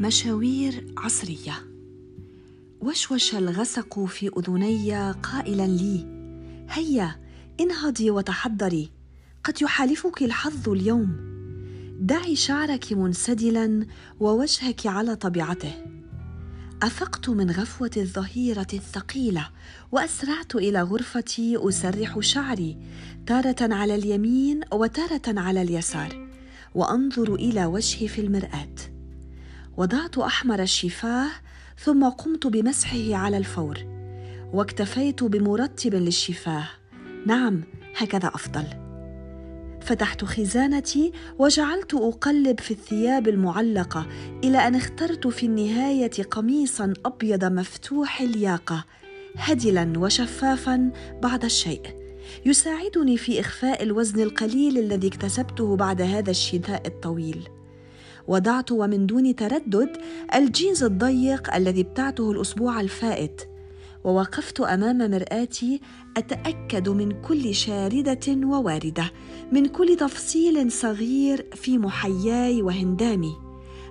مشاوير عصرية. وشوش الغسق في أذني قائلا لي. هيا انهضي وتحضري. قد يحالفك الحظ اليوم. دعي شعرك منسدلا ووجهك على طبيعته. أفقت من غفوة الظهيرة الثقيلة وأسرعت إلى غرفتي أسرح شعري تارة على اليمين وتارة على اليسار وأنظر إلى وجهي في المرآة. وضعت أحمر الشفاه ثم قمت بمسحه على الفور واكتفيت بمرطب للشفاه. نعم هكذا أفضل. فتحت خزانتي وجعلت أقلب في الثياب المعلقة إلى أن اخترت في النهاية قميصا أبيض مفتوح الياقه هدلا وشفافا بعض الشيء. يساعدني في إخفاء الوزن القليل الذي اكتسبته بعد هذا الشتاء الطويل. وضعت ومن دون تردد الجينز الضيق الذي ابتعته الأسبوع الفائت. ووقفت أمام مرآتي أتأكد من كل شاردة وواردة من كل تفصيل صغير في محياي وهندامي.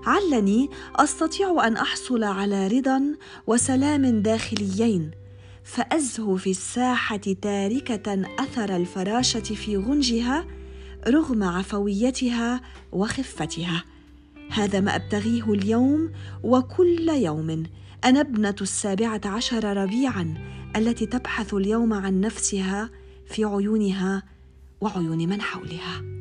علني أستطيع أن أحصل على رضا وسلام داخليين فأزهو في الساحة تاركة أثر الفراشة في غنجها رغم عفويتها وخفتها. هذا ما أبتغيه اليوم وكل يوم. أنا ابنة السابعة عشر ربيعا التي تبحث اليوم عن نفسها في عيونها وعيون من حولها.